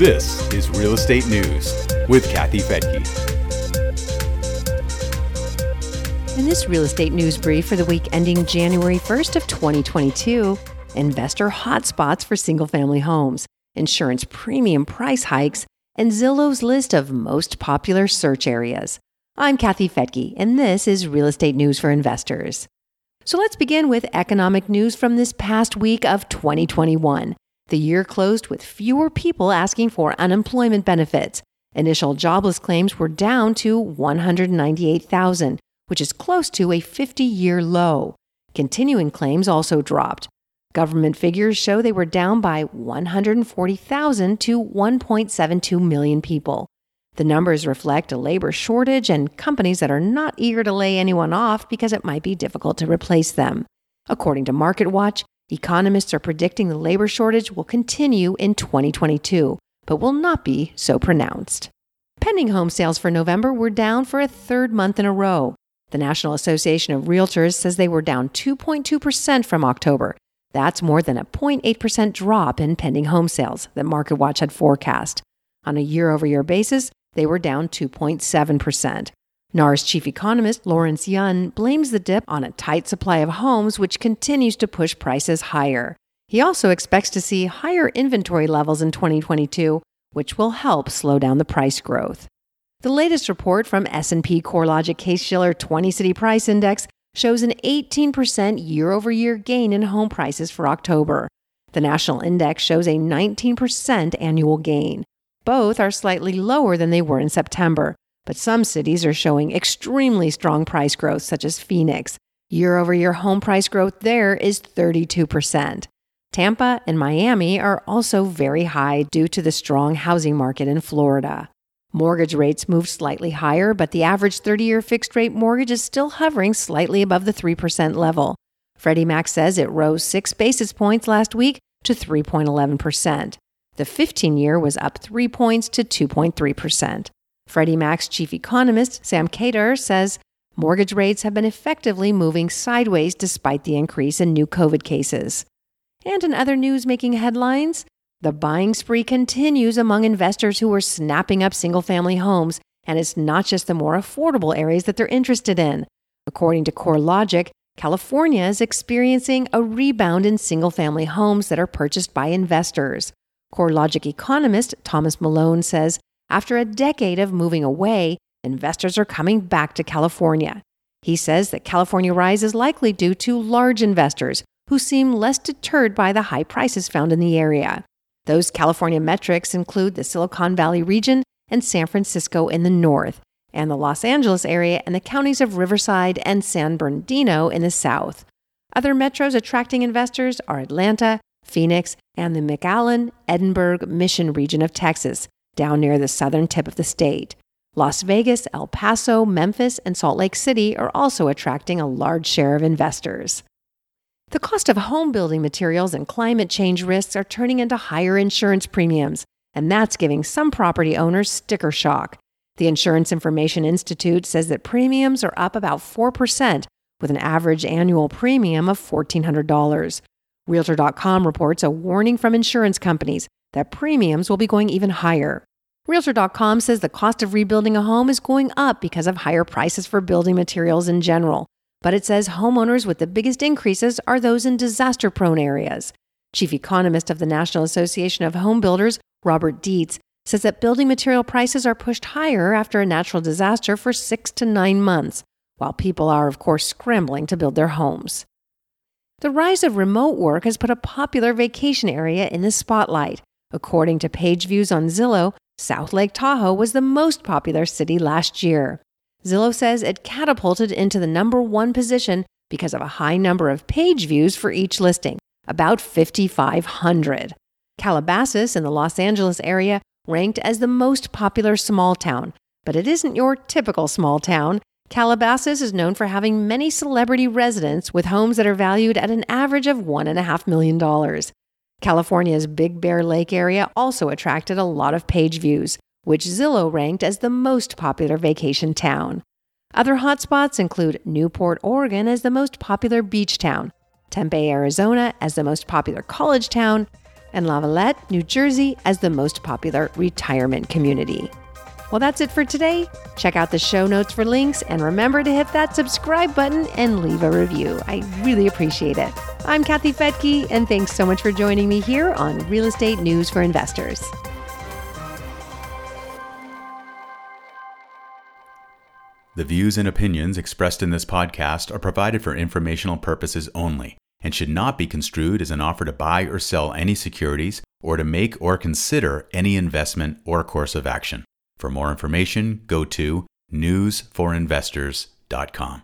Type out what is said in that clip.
This is Real Estate News with Kathy Fettke. In this real estate news brief for the week ending January 1st of 2022, investor hotspots for single-family homes, insurance premium price hikes, and Zillow's list of most popular search areas. I'm Kathy Fettke, and this is Real Estate News for Investors. So let's begin with economic news from this past week of 2021. The year closed with fewer people asking for unemployment benefits. Initial jobless claims were down to 198,000, which is close to a 50 year low. Continuing claims also dropped. Government figures show they were down by 140,000 to 1.72 million people. The numbers reflect a labor shortage and companies that are not eager to lay anyone off because it might be difficult to replace them. According to MarketWatch, Economists are predicting the labor shortage will continue in 2022, but will not be so pronounced. Pending home sales for November were down for a third month in a row. The National Association of Realtors says they were down 2.2% from October. That's more than a 0.8% drop in pending home sales that MarketWatch had forecast. On a year over year basis, they were down 2.7%. NAR's chief economist, Lawrence Yun, blames the dip on a tight supply of homes, which continues to push prices higher. He also expects to see higher inventory levels in 2022, which will help slow down the price growth. The latest report from S&P CoreLogic Case-Shiller 20 City Price Index shows an 18% year-over-year gain in home prices for October. The national index shows a 19% annual gain. Both are slightly lower than they were in September. But some cities are showing extremely strong price growth, such as Phoenix. Year over year home price growth there is 32%. Tampa and Miami are also very high due to the strong housing market in Florida. Mortgage rates moved slightly higher, but the average 30 year fixed rate mortgage is still hovering slightly above the 3% level. Freddie Mac says it rose six basis points last week to 3.11%. The 15 year was up three points to 2.3%. Freddie Mac's chief economist, Sam Khater, says mortgage rates have been effectively moving sideways despite the increase in new COVID cases. And in other news making headlines, the buying spree continues among investors who are snapping up single family homes, and it's not just the more affordable areas that they're interested in. According to CoreLogic, California is experiencing a rebound in single family homes that are purchased by investors. CoreLogic economist Thomas Malone says after a decade of moving away, investors are coming back to California. He says that California rise is likely due to large investors who seem less deterred by the high prices found in the area. Those California metrics include the Silicon Valley region and San Francisco in the north, and the Los Angeles area and the counties of Riverside and San Bernardino in the south. Other metros attracting investors are Atlanta, Phoenix, and the McAllen, Edinburg, Mission region of Texas, down near the southern tip of the state. Las Vegas, El Paso, Memphis, and Salt Lake City are also attracting a large share of investors. The cost of home building materials and climate change risks are turning into higher insurance premiums, and that's giving some property owners sticker shock. The Insurance Information Institute says that premiums are up about 4%, with an average annual premium of $1,400. Realtor.com reports a warning from insurance companies that premiums will be going even higher. Realtor.com says the cost of rebuilding a home is going up because of higher prices for building materials in general. But it says homeowners with the biggest increases are those in disaster prone areas. Chief economist of the National Association of Home Builders, Robert Dietz, says that building material prices are pushed higher after a natural disaster for six to nine months, while people are, of course, scrambling to build their homes. The rise of remote work has put a popular vacation area in the spotlight. According to page views on Zillow, South Lake Tahoe was the most popular city last year. Zillow says it catapulted into the number one position because of a high number of page views for each listing, about 5,500. Calabasas in the Los Angeles area ranked as the most popular small town, but it isn't your typical small town. Calabasas is known for having many celebrity residents with homes that are valued at an average of $1.5 million. California's Big Bear Lake area also attracted a lot of page views, which Zillow ranked as the most popular vacation town. Other hotspots include Newport, Oregon as the most popular beach town, Tempe, Arizona as the most popular college town, and Lavallette, New Jersey as the most popular retirement community. Well, that's it for today. Check out the show notes for links and remember to hit that subscribe button and leave a review. I really appreciate it. I'm Kathy Fettke, and thanks so much for joining me here on Real Estate News for Investors. The views and opinions expressed in this podcast are provided for informational purposes only and should not be construed as an offer to buy or sell any securities or to make or consider any investment or course of action. For more information, go to newsforinvestors.com.